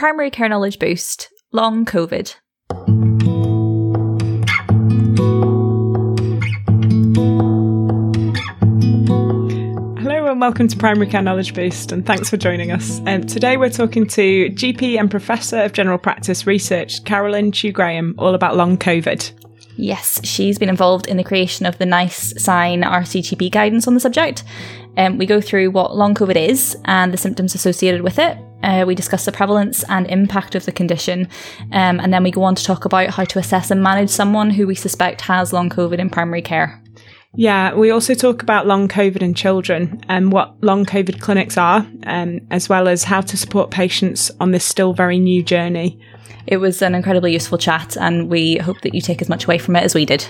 Primary Care Knowledge Boost Long COVID. Hello and welcome to Primary Care Knowledge Boost, and thanks for joining us. Um, today we're talking to GP and Professor of General Practice Research, Carolyn Chew Graham, all about long COVID. Yes, she's been involved in the creation of the NICE SIGN RCGP guidance on the subject. Um, we go through what long COVID is and the symptoms associated with it. Uh, we discuss the prevalence and impact of the condition, um, and then we go on to talk about how to assess and manage someone who we suspect has long COVID in primary care. Yeah, we also talk about long COVID in children and what long COVID clinics are, um, as well as how to support patients on this still very new journey. It was an incredibly useful chat, and we hope that you take as much away from it as we did.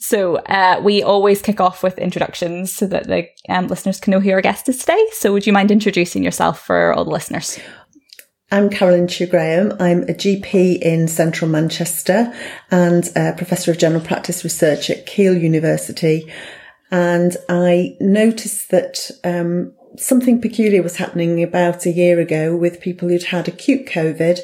So, uh, we always kick off with introductions so that the um, listeners can know who our guest is today. So, would you mind introducing yourself for all the listeners? I'm Carolyn Chew Graham. I'm a GP in central Manchester and a Professor of General Practice Research at Keele University. And I noticed that um, something peculiar was happening about a year ago with people who'd had acute COVID,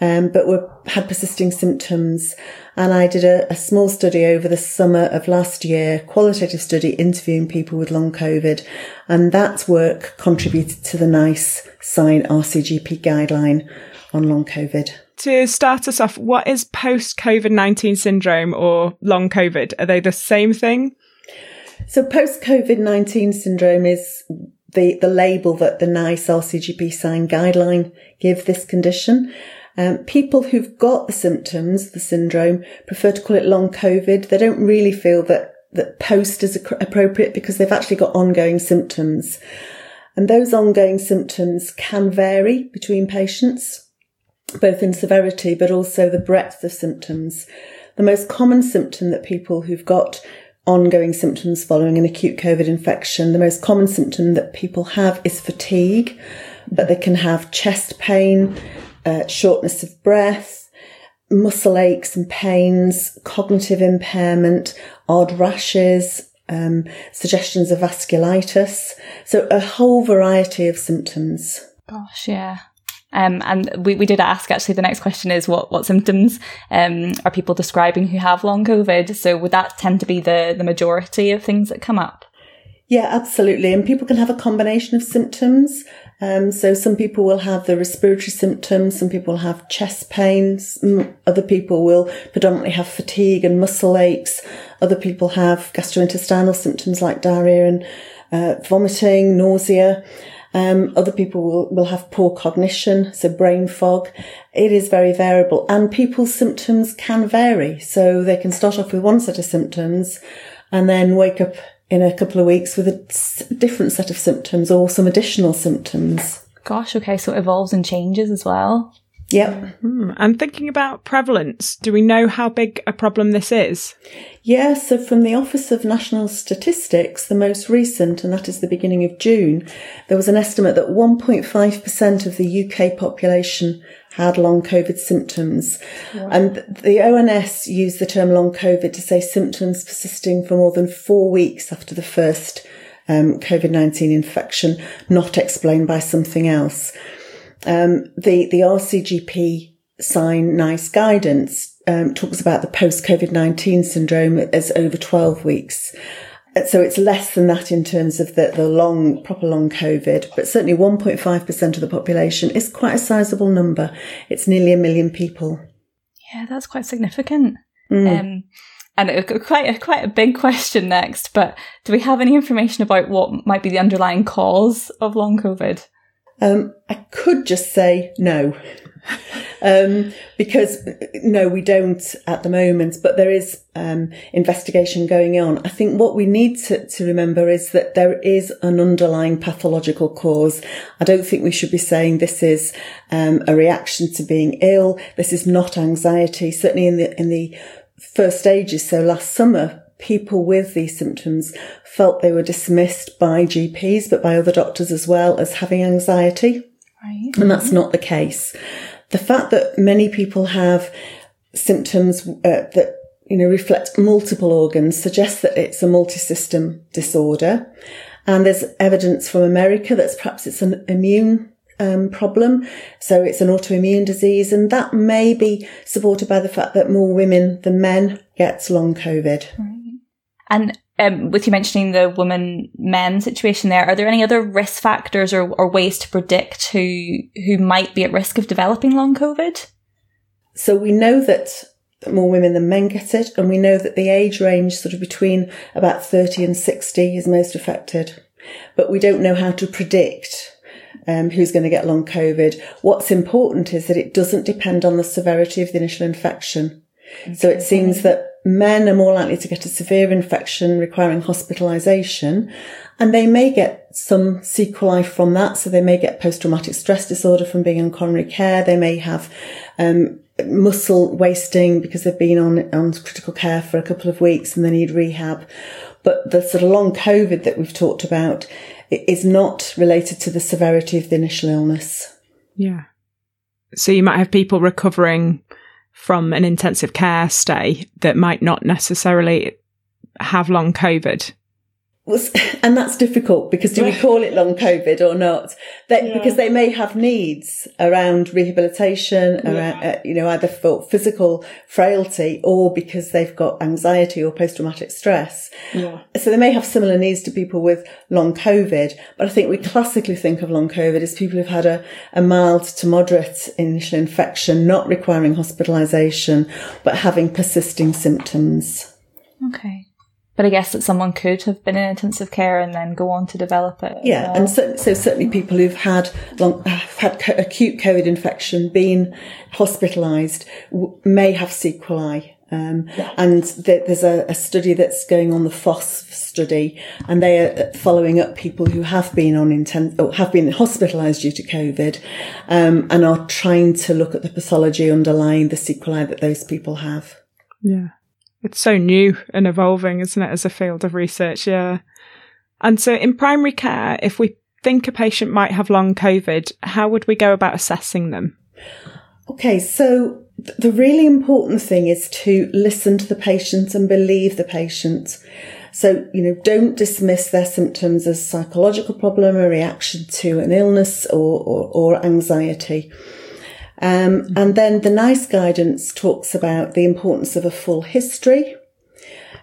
um, but were had persisting symptoms. And I did a, a, small study over the summer of last year, qualitative study interviewing people with long COVID. And that work contributed to the NICE SIGN RCGP guideline on long COVID. To start us off, what is post COVID 19 syndrome or long COVID? Are they the same thing? So post COVID 19 syndrome is the, the label that the NICE RCGP SIGN guideline give this condition. Um, people who've got the symptoms, the syndrome, prefer to call it long COVID. They don't really feel that, that post is appropriate because they've actually got ongoing symptoms. And those ongoing symptoms can vary between patients, both in severity, but also the breadth of symptoms. The most common symptom that people who've got ongoing symptoms following an acute COVID infection. The most common symptom that people have is fatigue, but they can have chest pain, uh, shortness of breath, muscle aches and pains, cognitive impairment, odd rashes, um, suggestions of vasculitis. So a whole variety of symptoms. Gosh, yeah. Um, and we, we did ask actually the next question is what, what symptoms um, are people describing who have long COVID? So would that tend to be the, the majority of things that come up? Yeah, absolutely. And people can have a combination of symptoms. Um, so some people will have the respiratory symptoms, some people have chest pains, other people will predominantly have fatigue and muscle aches, other people have gastrointestinal symptoms like diarrhea and uh, vomiting, nausea. Um, other people will, will have poor cognition, so brain fog. It is very variable and people's symptoms can vary. So they can start off with one set of symptoms and then wake up in a couple of weeks with a different set of symptoms or some additional symptoms. Gosh, okay, so it evolves and changes as well. Yep. Hmm. And thinking about prevalence, do we know how big a problem this is? Yeah, so from the Office of National Statistics, the most recent, and that is the beginning of June, there was an estimate that 1.5% of the UK population had long COVID symptoms. Wow. And the ONS used the term long COVID to say symptoms persisting for more than four weeks after the first um, COVID-19 infection, not explained by something else. Um, the, the RCGP SIGN NICE guidance um, talks about the post COVID 19 syndrome as over 12 weeks. So it's less than that in terms of the, the long, proper long COVID, but certainly 1.5% of the population is quite a sizable number. It's nearly a million people. Yeah, that's quite significant. Mm. Um, and a, quite a, quite a big question next, but do we have any information about what might be the underlying cause of long COVID? Um, I could just say no. um, because no, we don't at the moment, but there is um, investigation going on. I think what we need to, to remember is that there is an underlying pathological cause. I don't think we should be saying this is um, a reaction to being ill. This is not anxiety. Certainly in the in the first stages. So last summer, people with these symptoms felt they were dismissed by GPs, but by other doctors as well as having anxiety. Right. And that's not the case. The fact that many people have symptoms uh, that you know reflect multiple organs suggests that it's a multi-system disorder. And there's evidence from America that perhaps it's an immune um, problem. So it's an autoimmune disease and that may be supported by the fact that more women than men get long COVID. And um, with you mentioning the woman men situation there, are there any other risk factors or, or ways to predict who who might be at risk of developing long COVID? So we know that more women than men get it, and we know that the age range sort of between about 30 and 60 is most affected. But we don't know how to predict um, who's going to get long COVID. What's important is that it doesn't depend on the severity of the initial infection. Okay. So it seems that men are more likely to get a severe infection requiring hospitalization and they may get some sequelae from that. So they may get post-traumatic stress disorder from being on coronary care. They may have, um, muscle wasting because they've been on, on critical care for a couple of weeks and they need rehab. But the sort of long COVID that we've talked about is not related to the severity of the initial illness. Yeah. So you might have people recovering from an intensive care stay that might not necessarily have long COVID and that's difficult because do we call it long COVID or not? They, yeah. Because they may have needs around rehabilitation, yeah. around, uh, you know, either for physical frailty or because they've got anxiety or post-traumatic stress. Yeah. So they may have similar needs to people with long COVID, but I think we classically think of long COVID as people who've had a, a mild to moderate initial infection, not requiring hospitalization, but having persisting symptoms. Okay. But I guess that someone could have been in intensive care and then go on to develop it. Yeah, well. and so, so, certainly people who've had long, have had acute COVID infection, been hospitalised, w- may have sequelae. Um, yeah. And th- there's a, a, study that's going on the PHOSP study, and they are following up people who have been on inten- or have been hospitalised due to COVID, um, and are trying to look at the pathology underlying the sequelae that those people have. Yeah it's so new and evolving, isn't it, as a field of research? Yeah. And so in primary care, if we think a patient might have long COVID, how would we go about assessing them? Okay, so the really important thing is to listen to the patient and believe the patient. So, you know, don't dismiss their symptoms as psychological problem, a reaction to an illness or, or, or anxiety. Um, and then the NICE guidance talks about the importance of a full history,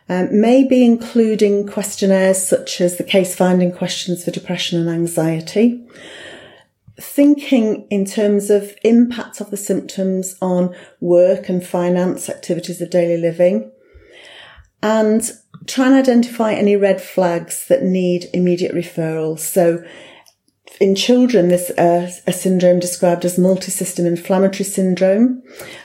um, maybe including questionnaires such as the case finding questions for depression and anxiety. Thinking in terms of impact of the symptoms on work and finance activities of daily living and try and identify any red flags that need immediate referral. So in children, this a, a syndrome described as multi-system inflammatory syndrome.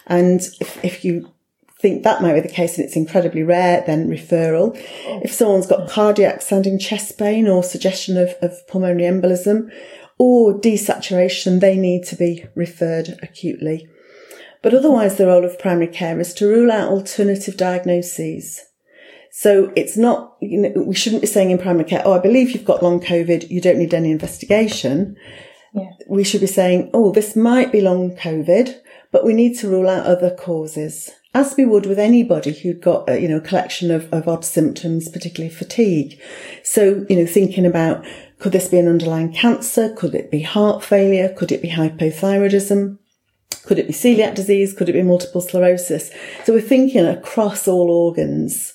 And if, if you think that might be the case and it's incredibly rare, then referral. If someone's got cardiac sounding chest pain or suggestion of, of pulmonary embolism or desaturation, they need to be referred acutely. But otherwise, the role of primary care is to rule out alternative diagnoses. So it's not, you know, we shouldn't be saying in primary care, oh, I believe you've got long COVID. You don't need any investigation. Yeah. We should be saying, oh, this might be long COVID, but we need to rule out other causes, as we would with anybody who'd got, a, you know, a collection of, of odd symptoms, particularly fatigue. So, you know, thinking about, could this be an underlying cancer? Could it be heart failure? Could it be hypothyroidism? Could it be celiac disease? Could it be multiple sclerosis? So we're thinking across all organs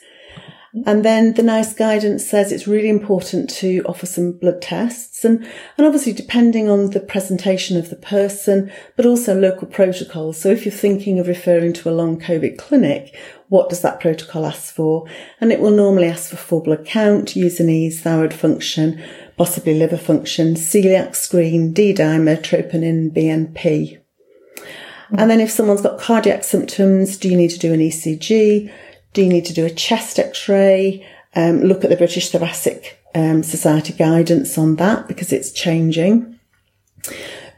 and then the NICE guidance says it's really important to offer some blood tests and, and obviously depending on the presentation of the person, but also local protocols. So if you're thinking of referring to a long COVID clinic, what does that protocol ask for? And it will normally ask for full blood count, U&Es, thyroid function, possibly liver function, celiac screen, D-dimer, troponin, BNP. And then if someone's got cardiac symptoms, do you need to do an ECG? Do you need to do a chest x-ray? Um, look at the British Thoracic um, Society guidance on that because it's changing.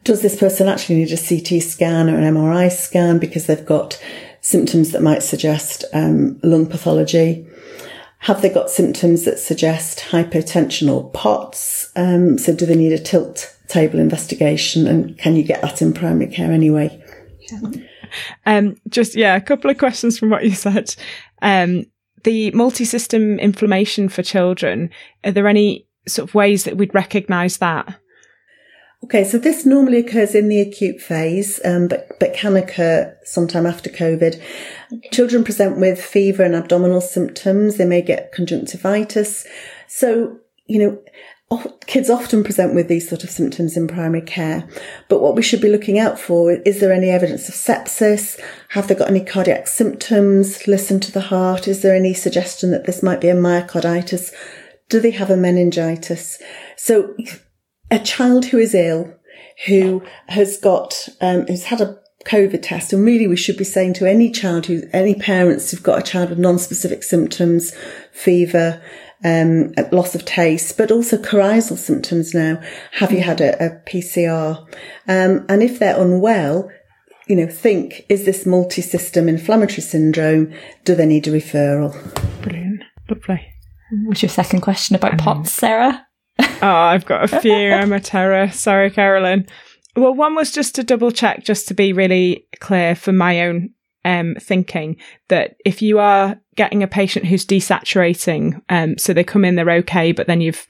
Does this person actually need a CT scan or an MRI scan because they've got symptoms that might suggest um, lung pathology? Have they got symptoms that suggest hypotension or POTS? Um, so do they need a tilt table investigation? And can you get that in primary care anyway? Yeah. Um, just yeah, a couple of questions from what you said. Um, the multi-system inflammation for children. Are there any sort of ways that we'd recognise that? Okay, so this normally occurs in the acute phase, um, but, but can occur sometime after COVID. Okay. Children present with fever and abdominal symptoms. They may get conjunctivitis. So, you know, kids often present with these sort of symptoms in primary care. But what we should be looking out for is there any evidence of sepsis? Have they got any cardiac symptoms? Listen to the heart. Is there any suggestion that this might be a myocarditis? Do they have a meningitis? So a child who is ill, who has got, um, who's had a COVID test, and really we should be saying to any child who, any parents who've got a child with non-specific symptoms, fever, um, loss of taste, but also coryzal symptoms now. Have you had a, a PCR? Um, and if they're unwell, you know, think, is this multi-system inflammatory syndrome? Do they need a referral? Brilliant. Lovely. What's your second question about POTS, Sarah? oh, I've got a few. I'm a terror. Sorry, Carolyn. Well, one was just to double check, just to be really clear for my own um, thinking that if you are getting a patient who's desaturating, um, so they come in, they're okay, but then you've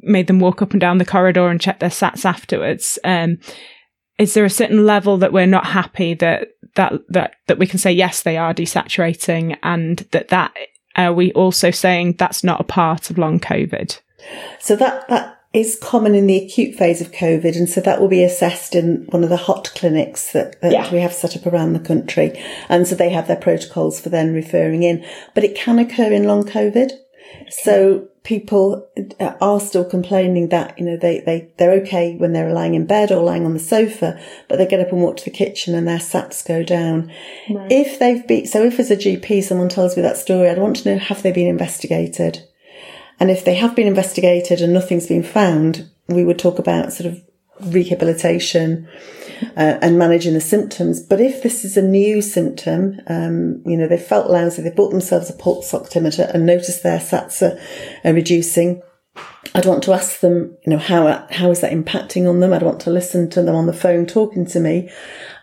made them walk up and down the corridor and check their sats afterwards. Um, is there a certain level that we're not happy that that that that we can say yes they are desaturating and that that are we also saying that's not a part of long COVID? So that, that is common in the acute phase of COVID. And so that will be assessed in one of the hot clinics that, that yeah. we have set up around the country. And so they have their protocols for then referring in, but it can occur in long COVID. So people uh, are still complaining that, you know, they, they, they're okay when they're lying in bed or lying on the sofa, but they get up and walk to the kitchen and their SATs go down. Right. If they've been, so if as a GP someone tells me that story, I'd want to know, have they been investigated? And if they have been investigated and nothing's been found, we would talk about sort of rehabilitation uh, and managing the symptoms. But if this is a new symptom, um, you know, they felt lousy, they bought themselves a pulse oximeter and noticed their SATs are, are reducing. I'd want to ask them, you know, how, how is that impacting on them? I'd want to listen to them on the phone talking to me.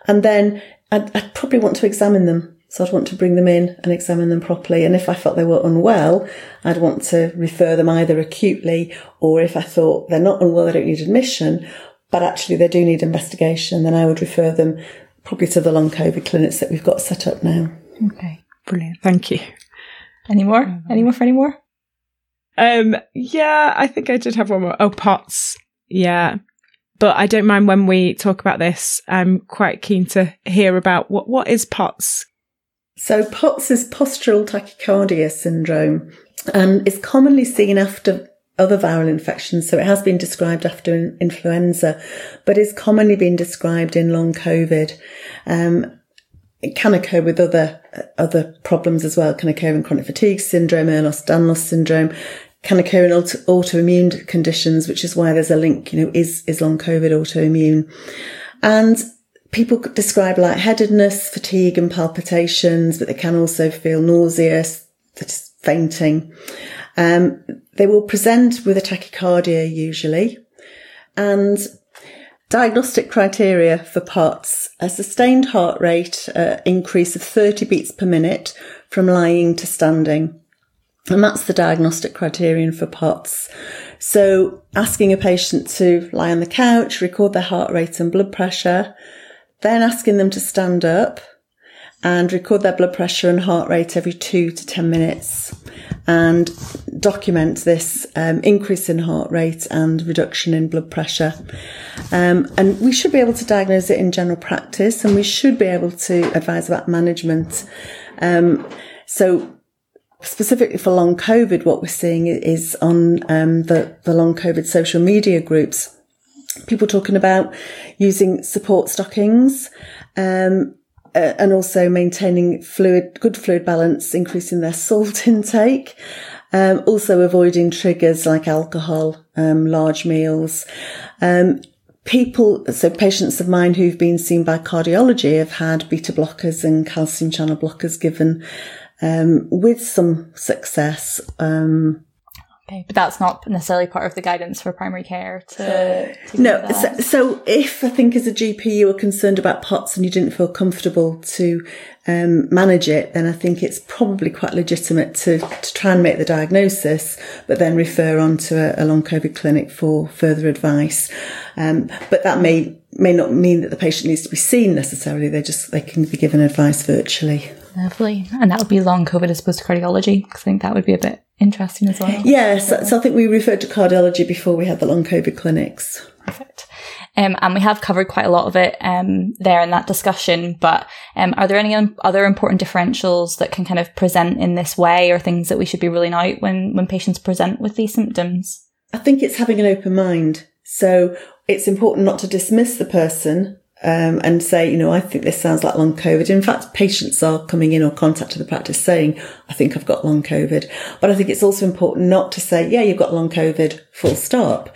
And then I'd, I'd probably want to examine them so I'd want to bring them in and examine them properly. And if I felt they were unwell, I'd want to refer them either acutely or if I thought they're not unwell, they don't need admission, but actually they do need investigation, then I would refer them probably to the long COVID clinics that we've got set up now. Okay, brilliant. Thank you. Any more? Any more for any more? Um, yeah, I think I did have one more. Oh, POTS. Yeah. But I don't mind when we talk about this. I'm quite keen to hear about what, what is POTS? So POTS is postural tachycardia syndrome and is commonly seen after other viral infections. So it has been described after influenza, but is commonly being described in long COVID. Um, it can occur with other other problems as well. It can occur in chronic fatigue syndrome, Ehlers-Danlos syndrome. Can occur in auto- autoimmune conditions, which is why there's a link. You know, is is long COVID autoimmune? And people describe lightheadedness, fatigue and palpitations, but they can also feel nauseous, fainting. Um, they will present with a tachycardia usually. And diagnostic criteria for POTS, a sustained heart rate uh, increase of 30 beats per minute from lying to standing. And that's the diagnostic criterion for POTS. So asking a patient to lie on the couch, record their heart rate and blood pressure, then asking them to stand up and record their blood pressure and heart rate every two to 10 minutes and document this um, increase in heart rate and reduction in blood pressure. Um, and we should be able to diagnose it in general practice and we should be able to advise about management. Um, so specifically for long COVID, what we're seeing is on um, the, the long COVID social media groups people talking about using support stockings, um, uh, and also maintaining fluid, good fluid balance, increasing their salt intake. Um, also avoiding triggers like alcohol, um, large meals. Um, people, so patients of mine who've been seen by cardiology have had beta blockers and calcium channel blockers given, um, with some success. Um, Okay, but that's not necessarily part of the guidance for primary care to. to no, so, so, if I think as a GP you were concerned about POTS and you didn't feel comfortable to um, manage it, then I think it's probably quite legitimate to, to try and make the diagnosis, but then refer on to a, a long COVID clinic for further advice. Um, but that may may not mean that the patient needs to be seen necessarily. They just they can be given advice virtually. Lovely, and that would be long COVID as opposed to cardiology because I think that would be a bit interesting as well. Yes, so I think we referred to cardiology before we had the long COVID clinics. Perfect. Um, and we have covered quite a lot of it um, there in that discussion. But um, are there any other important differentials that can kind of present in this way, or things that we should be ruling out when when patients present with these symptoms? I think it's having an open mind. So it's important not to dismiss the person um, and say, you know, I think this sounds like long COVID. In fact, patients are coming in or contacting the practice saying, I think I've got long COVID. But I think it's also important not to say, yeah, you've got long COVID, full stop.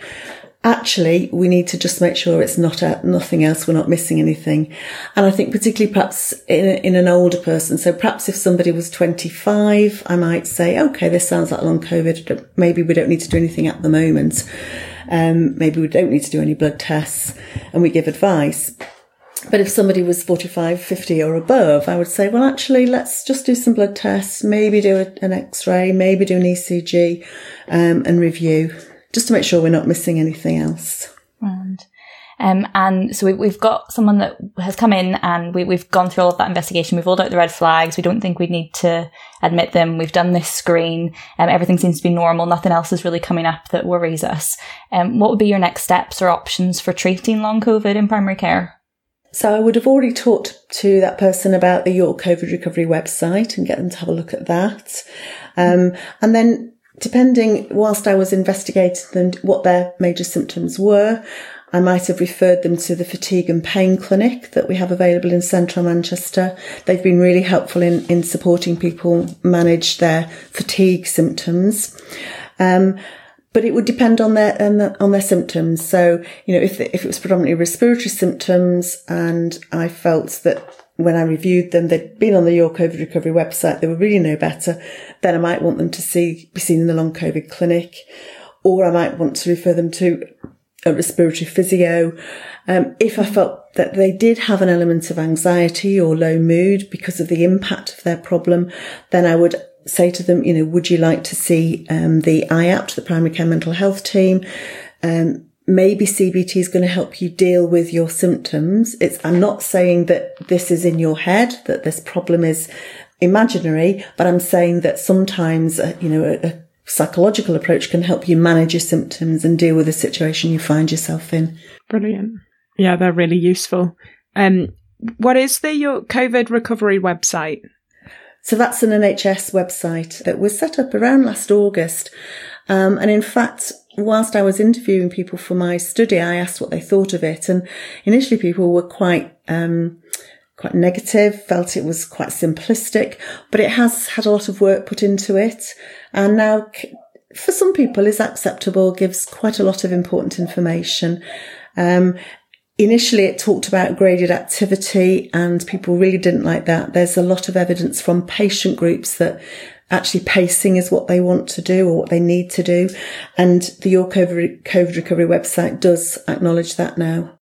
Actually, we need to just make sure it's not a, nothing else. We're not missing anything. And I think particularly perhaps in, in an older person. So perhaps if somebody was 25, I might say, okay, this sounds like long COVID. Maybe we don't need to do anything at the moment. Um, maybe we don't need to do any blood tests and we give advice. But if somebody was 45, 50 or above, I would say, well, actually, let's just do some blood tests, maybe do an x-ray, maybe do an ECG, um, and review just to make sure we're not missing anything else. And, um, and so we, have got someone that has come in and we, have gone through all of that investigation. We've rolled out the red flags. We don't think we need to admit them. We've done this screen. Um, everything seems to be normal. Nothing else is really coming up that worries us. Um, what would be your next steps or options for treating long COVID in primary care? So I would have already talked to that person about the Your COVID recovery website and get them to have a look at that. Um, and then depending, whilst I was investigating them, what their major symptoms were, I might have referred them to the fatigue and pain clinic that we have available in central Manchester. They've been really helpful in, in supporting people manage their fatigue symptoms. Um, but it would depend on their on their symptoms. So you know, if if it was predominantly respiratory symptoms, and I felt that when I reviewed them, they'd been on the Your COVID Recovery website, they were really no better, then I might want them to see be seen in the long COVID clinic, or I might want to refer them to a respiratory physio. Um, if I felt that they did have an element of anxiety or low mood because of the impact of their problem, then I would say to them, you know, would you like to see um, the IAPT, the primary care mental health team? Um, maybe CBT is going to help you deal with your symptoms. It's, I'm not saying that this is in your head, that this problem is imaginary, but I'm saying that sometimes, uh, you know, a, a psychological approach can help you manage your symptoms and deal with the situation you find yourself in. Brilliant. Yeah, they're really useful. Um, what is the your COVID recovery website? So that's an NHS website that was set up around last August. Um, and in fact, whilst I was interviewing people for my study, I asked what they thought of it. And initially people were quite, um, quite negative, felt it was quite simplistic, but it has had a lot of work put into it. And now for some people is acceptable, gives quite a lot of important information. Um, Initially, it talked about graded activity and people really didn't like that. There's a lot of evidence from patient groups that actually pacing is what they want to do or what they need to do. And the Your COVID Recovery website does acknowledge that now.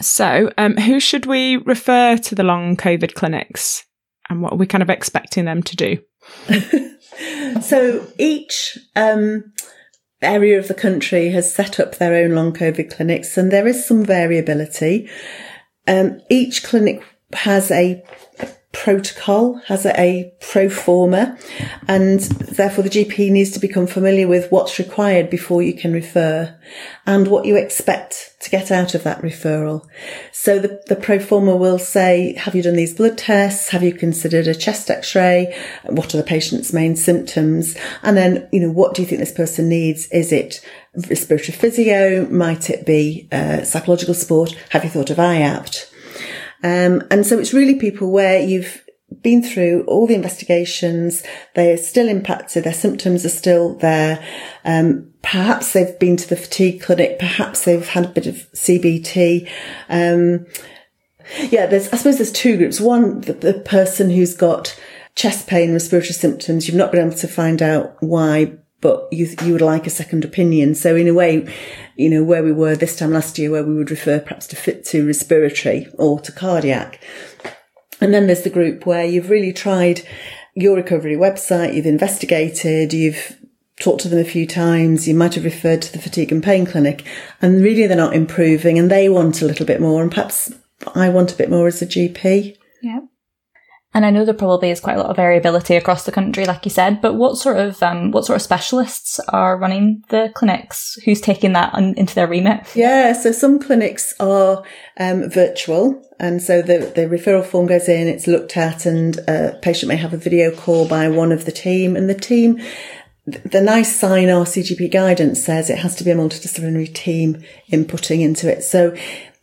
So, um, who should we refer to the long COVID clinics and what are we kind of expecting them to do? so each, um, area of the country has set up their own long COVID clinics and there is some variability. Um, each clinic has a protocol, has a pro forma, and therefore the GP needs to become familiar with what's required before you can refer and what you expect to get out of that referral. So the, the pro forma will say, have you done these blood tests? Have you considered a chest x-ray? What are the patient's main symptoms? And then, you know, what do you think this person needs? Is it respiratory physio? Might it be uh, psychological support? Have you thought of IAPT? Um, and so it's really people where you've been through all the investigations, they're still impacted, their symptoms are still there. Um, perhaps they've been to the fatigue clinic, perhaps they've had a bit of CBT. Um, yeah, there's, I suppose there's two groups. One, the, the person who's got chest pain, respiratory symptoms, you've not been able to find out why but you, you would like a second opinion. So in a way, you know, where we were this time last year, where we would refer perhaps to fit to respiratory or to cardiac. And then there's the group where you've really tried your recovery website, you've investigated, you've talked to them a few times, you might have referred to the fatigue and pain clinic, and really they're not improving and they want a little bit more, and perhaps I want a bit more as a GP. Yeah. And I know there probably is quite a lot of variability across the country, like you said. But what sort of um, what sort of specialists are running the clinics? Who's taking that into their remit? Yeah, so some clinics are um, virtual, and so the the referral form goes in, it's looked at, and a patient may have a video call by one of the team, and the team. The NICE SIGN RCGP guidance says it has to be a multidisciplinary team inputting into it. So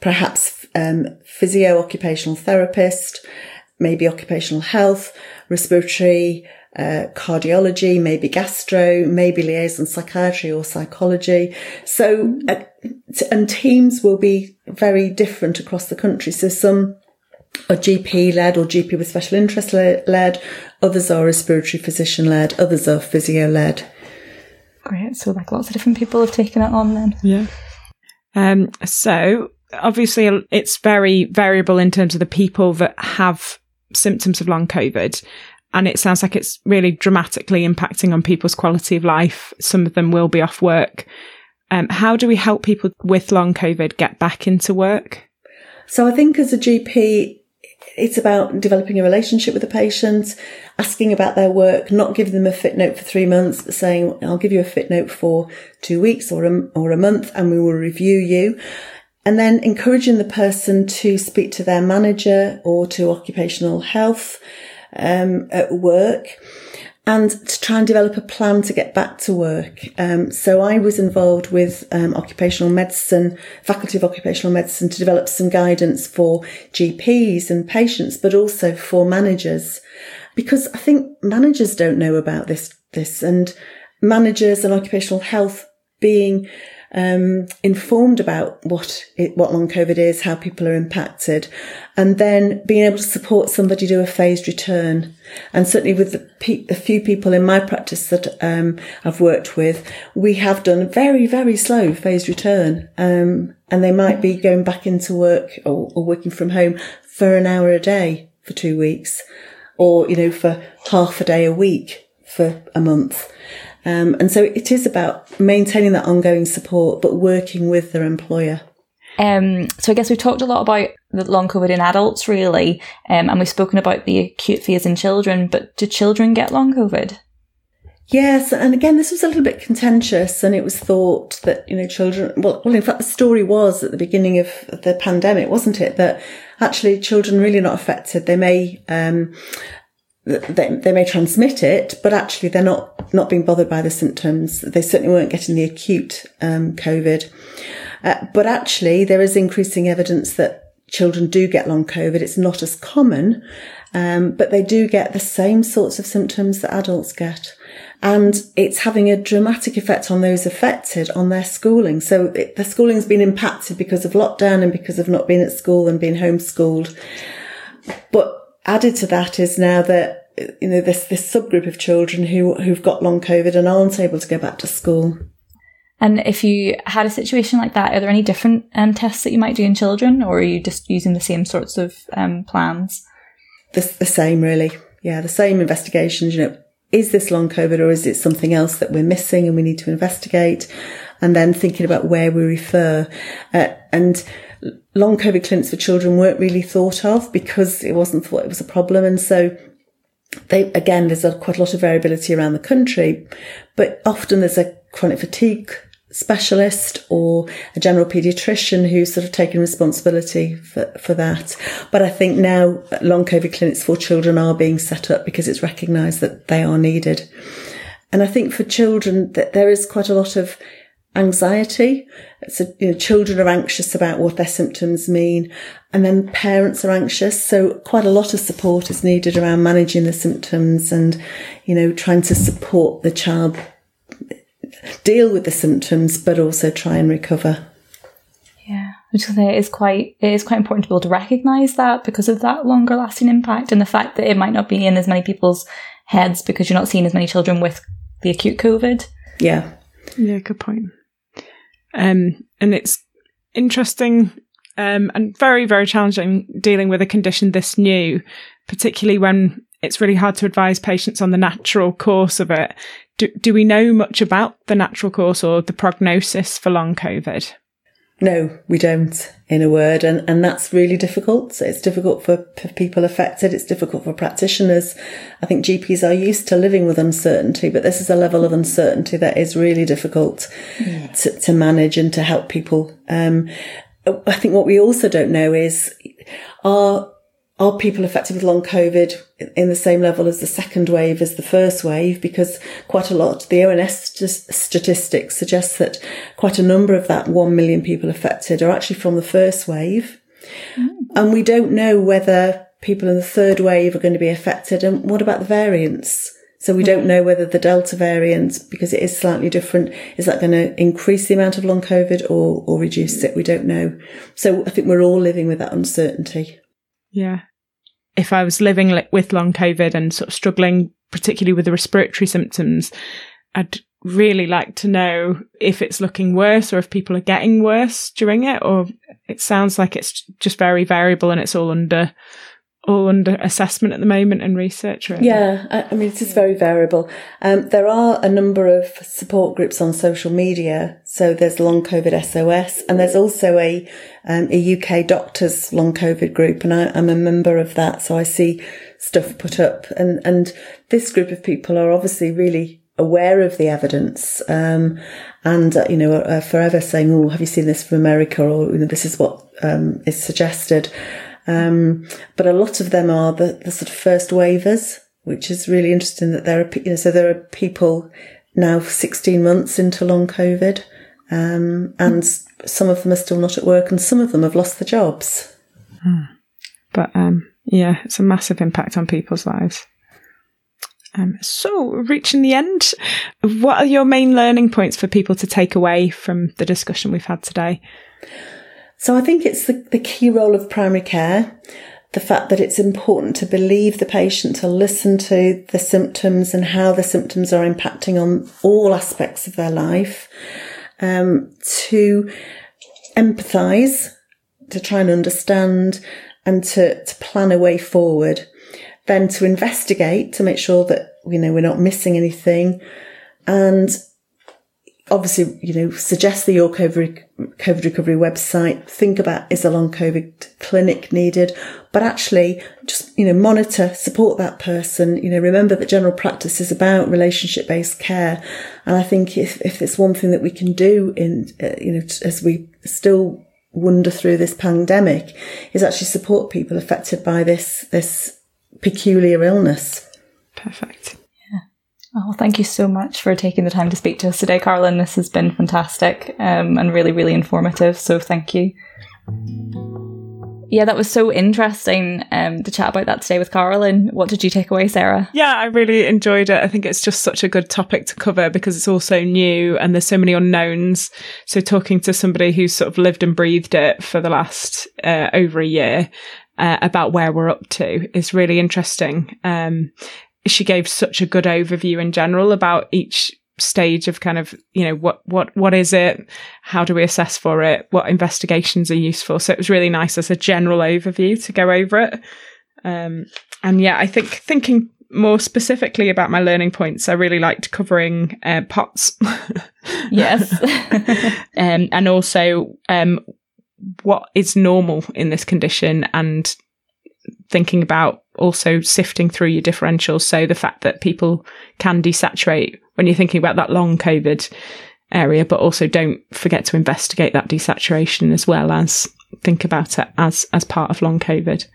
perhaps um, physio occupational therapist, maybe occupational health, respiratory, uh, cardiology, maybe gastro, maybe liaison psychiatry or psychology. So, uh, and teams will be very different across the country. So some are GP led or GP with special interest led. Others are respiratory physician led. Others are physio led. Great. So like lots of different people have taken it on then. Yeah. Um, so obviously it's very variable in terms of the people that have symptoms of long COVID. And it sounds like it's really dramatically impacting on people's quality of life. Some of them will be off work. Um, how do we help people with long COVID get back into work? So I think as a GP, it's about developing a relationship with the patient, asking about their work, not giving them a fit note for three months, but saying, I'll give you a fit note for two weeks or a, or a month and we will review you and then encouraging the person to speak to their manager or to occupational health um, at work and to try and develop a plan to get back to work. Um, so I was involved with um, occupational medicine, faculty of occupational medicine to develop some guidance for GPs and patients, but also for managers, because I think managers don't know about this, this and managers and occupational health being um, informed about what it, what long COVID is, how people are impacted, and then being able to support somebody do a phased return. And certainly with the, pe- the few people in my practice that um, I've worked with, we have done very very slow phased return, um, and they might be going back into work or, or working from home for an hour a day for two weeks, or you know for half a day a week for a month. Um, and so it is about maintaining that ongoing support, but working with their employer. Um, so I guess we've talked a lot about the long COVID in adults, really, um, and we've spoken about the acute fears in children. But do children get long COVID? Yes, and again, this was a little bit contentious, and it was thought that you know children. Well, well, in fact, the story was at the beginning of the pandemic, wasn't it? That actually children really not affected. They may um, they, they may transmit it, but actually they're not, not being bothered by the symptoms. They certainly weren't getting the acute um, COVID. Uh, but actually there is increasing evidence that children do get long COVID. It's not as common, um, but they do get the same sorts of symptoms that adults get. And it's having a dramatic effect on those affected on their schooling. So it, their schooling's been impacted because of lockdown and because of not being at school and being homeschooled. But added to that is now that you know this this subgroup of children who who've got long COVID and aren't able to go back to school. And if you had a situation like that, are there any different um, tests that you might do in children, or are you just using the same sorts of um, plans? The, the same, really. Yeah, the same investigations. You know, is this long COVID, or is it something else that we're missing and we need to investigate? And then thinking about where we refer, uh, and long COVID clinics for children weren't really thought of because it wasn't thought it was a problem. And so they, again, there's a, quite a lot of variability around the country, but often there's a chronic fatigue specialist or a general pediatrician who's sort of taken responsibility for, for that. But I think now long COVID clinics for children are being set up because it's recognised that they are needed. And I think for children that there is quite a lot of anxiety. So, you know, children are anxious about what their symptoms mean and then parents are anxious. So quite a lot of support is needed around managing the symptoms and, you know, trying to support the child deal with the symptoms, but also try and recover. Yeah, which is it is quite it is quite important to be able to recognise that because of that longer lasting impact and the fact that it might not be in as many people's heads because you're not seeing as many children with the acute COVID. Yeah. Yeah, good point. Um, and it's interesting um, and very, very challenging dealing with a condition this new, particularly when it's really hard to advise patients on the natural course of it. Do, do we know much about the natural course or the prognosis for long COVID? No, we don't, in a word. And, and that's really difficult. So it's difficult for, for people affected. It's difficult for practitioners. I think GPs are used to living with uncertainty, but this is a level of uncertainty that is really difficult yeah. to, to manage and to help people. Um, I think what we also don't know is are are people affected with long COVID in the same level as the second wave as the first wave? Because quite a lot, the ONS statistics suggest that quite a number of that 1 million people affected are actually from the first wave. Mm. And we don't know whether people in the third wave are going to be affected. And what about the variants? So we don't know whether the Delta variant, because it is slightly different, is that going to increase the amount of long COVID or, or reduce it? We don't know. So I think we're all living with that uncertainty. Yeah. If I was living with long COVID and sort of struggling, particularly with the respiratory symptoms, I'd really like to know if it's looking worse or if people are getting worse during it, or it sounds like it's just very variable and it's all under all under assessment at the moment and research? Really? Yeah, I, mean, it is very variable. Um, there are a number of support groups on social media. So there's Long COVID SOS, and there's also a, um, a UK doctors Long COVID group, and I, am a member of that. So I see stuff put up, and and this group of people are obviously really aware of the evidence, um, and uh, you know, are, forever saying, "Oh, have you seen this from America?" or you know, "This is what um, is suggested." Um, but a lot of them are the, the sort of first waivers, which is really interesting that there are, you know, so there are people now 16 months into long COVID, um, and some of them are still not at work and some of them have lost their jobs. Hmm. But, um, yeah, it's a massive impact on people's lives. Um, so, reaching the end, what are your main learning points for people to take away from the discussion we've had today? So I think it's the, the key role of primary care, the fact that it's important to believe the patient, to listen to the symptoms and how the symptoms are impacting on all aspects of their life, um, to empathise, to try and understand and to, to plan a way forward, then to investigate to make sure that, you know, we're not missing anything. And obviously, you know, suggest the Your COVID, COVID recovery website. Think about is a long COVID clinic needed, but actually just, you know, monitor, support that person. You know, remember that general practice is about relationship based care. And I think if, if it's one thing that we can do in, uh, you know, as we still wander through this pandemic is actually support people affected by this, this peculiar illness. Perfect. Oh, thank you so much for taking the time to speak to us today, Carolyn. This has been fantastic um, and really, really informative. So thank you. Yeah, that was so interesting um, to chat about that today with Carolyn. What did you take away, Sarah? Yeah, I really enjoyed it. I think it's just such a good topic to cover because it's also new and there's so many unknowns. So talking to somebody who's sort of lived and breathed it for the last uh, over a year uh, about where we're up to is really interesting. Um, she gave such a good overview in general about each stage of kind of you know what what what is it? How do we assess for it? What investigations are useful? So it was really nice as a general overview to go over it. Um, and yeah i think thinking more specifically about my learning points i really liked covering uh, pots. Yes. Um, and also um, what is normal in this condition and thinking about also sifting through your differentials. So the fact that people can desaturate when you're thinking about that long COVID area, but also don't forget to investigate that desaturation as well as think about it as, as part of long COVID.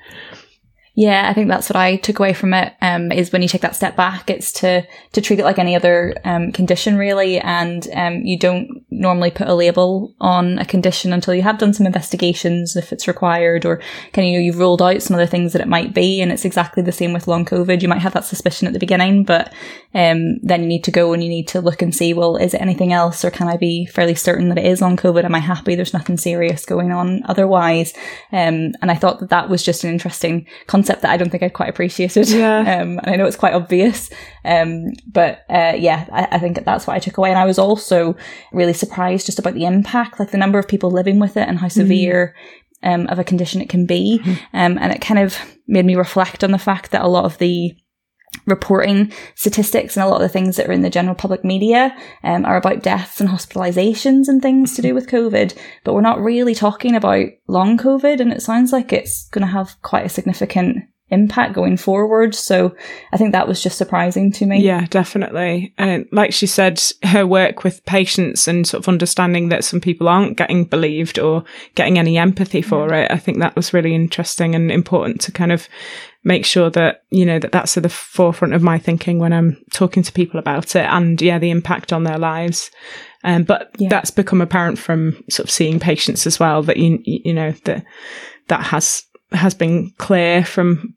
Yeah, I think that's what I took away from it. Um, is when you take that step back, it's to to treat it like any other um, condition, really, and um, you don't normally put a label on a condition until you have done some investigations, if it's required, or of you know you've ruled out some other things that it might be. And it's exactly the same with long COVID. You might have that suspicion at the beginning, but um, then you need to go and you need to look and see, well, is it anything else, or can I be fairly certain that it is long COVID? Am I happy? There's nothing serious going on otherwise. Um, and I thought that that was just an interesting concept concept that I don't think I'd quite appreciated. Yeah. Um, and I know it's quite obvious. Um, but uh, yeah, I, I think that's what I took away. And I was also really surprised just about the impact, like the number of people living with it and how severe um, of a condition it can be. Um, and it kind of made me reflect on the fact that a lot of the reporting statistics and a lot of the things that are in the general public media um, are about deaths and hospitalizations and things to do with COVID, but we're not really talking about long COVID. And it sounds like it's going to have quite a significant impact going forward. So I think that was just surprising to me. Yeah, definitely. And like she said, her work with patients and sort of understanding that some people aren't getting believed or getting any empathy for it, I think that was really interesting and important to kind of make sure that, you know, that that's at the forefront of my thinking when I'm talking to people about it and yeah, the impact on their lives. Um, but Yeah. that's become apparent from sort of seeing patients as well that you, you know, that that has, has been clear from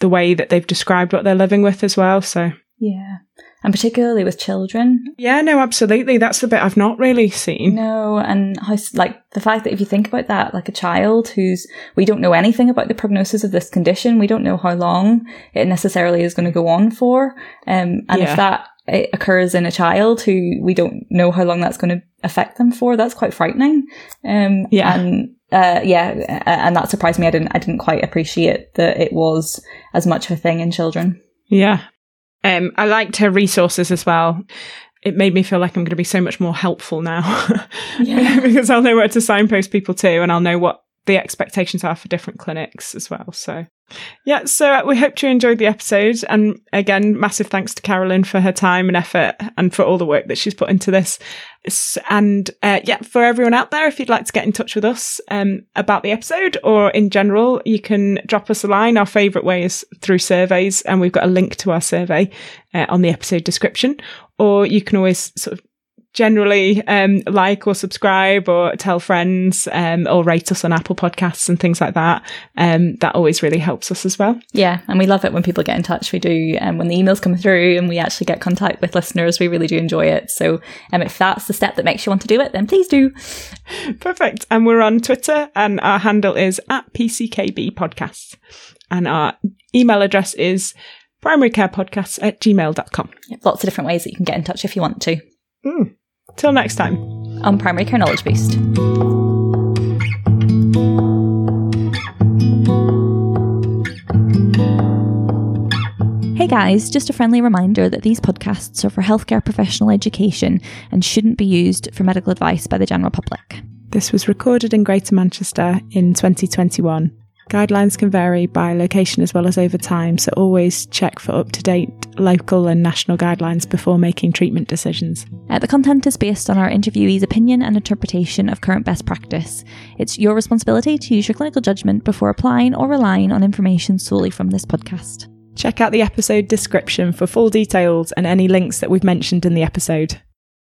the way that they've described what they're living with as well. So Yeah. And particularly with children. yeah, no, absolutely. That's the bit I've not really seen. No, and how, like the fact that if you think about that, like a child who's, we don't know anything about the prognosis of this condition. We don't know how long it necessarily is going to go on for. Um, and Yeah. if that it occurs in a child who we don't know how long that's going to affect them for, that's quite frightening. Um, Yeah. and, uh, yeah, and that surprised me. I didn't, I didn't quite appreciate that it was as much of a thing in children. Yeah. Um, I liked her resources as well. It made me feel like I'm going to be so much more helpful now Yeah. because I'll know where to signpost people to and I'll know what the expectations are for different clinics as well. So, yeah, so uh, we hope you enjoyed the episode. And again, massive thanks to Carolyn for her time and effort and for all the work that she's put into this. And uh, yeah, for everyone out there, if you'd like to get in touch with us um, about the episode or in general, you can drop us a line. Our favourite way is through surveys, and we've got a link to our survey uh, on the episode description. Or you can always sort of generally um, like or subscribe or tell friends um, or rate us on Apple Podcasts and things like that. Um, that always really helps us as well. Yeah, and we love it when people get in touch. We do, and when the emails come through and we actually get contact with listeners, we really do enjoy it. So, um, if that's the step that makes you want to do it, then please do. Perfect. And we're on Twitter and our handle is at PCKB Podcasts. And our email address is primarycarepodcasts at gmail.com. Lots of different ways that you can get in touch if you want to Till next time. on Primary Care Knowledge Boost. Hey guys, just a friendly reminder that these podcasts are for healthcare professional education and shouldn't be used for medical advice by the general public. This was recorded in Greater Manchester in 2021. Guidelines can vary by location as well as over time, so always check for up to date local and national guidelines before making treatment decisions. Uh, the content is based on our interviewee's opinion and interpretation of current best practice. It's your responsibility to use your clinical judgment before applying or relying on information solely from this podcast. Check out the episode description for full details and any links that we've mentioned in the episode.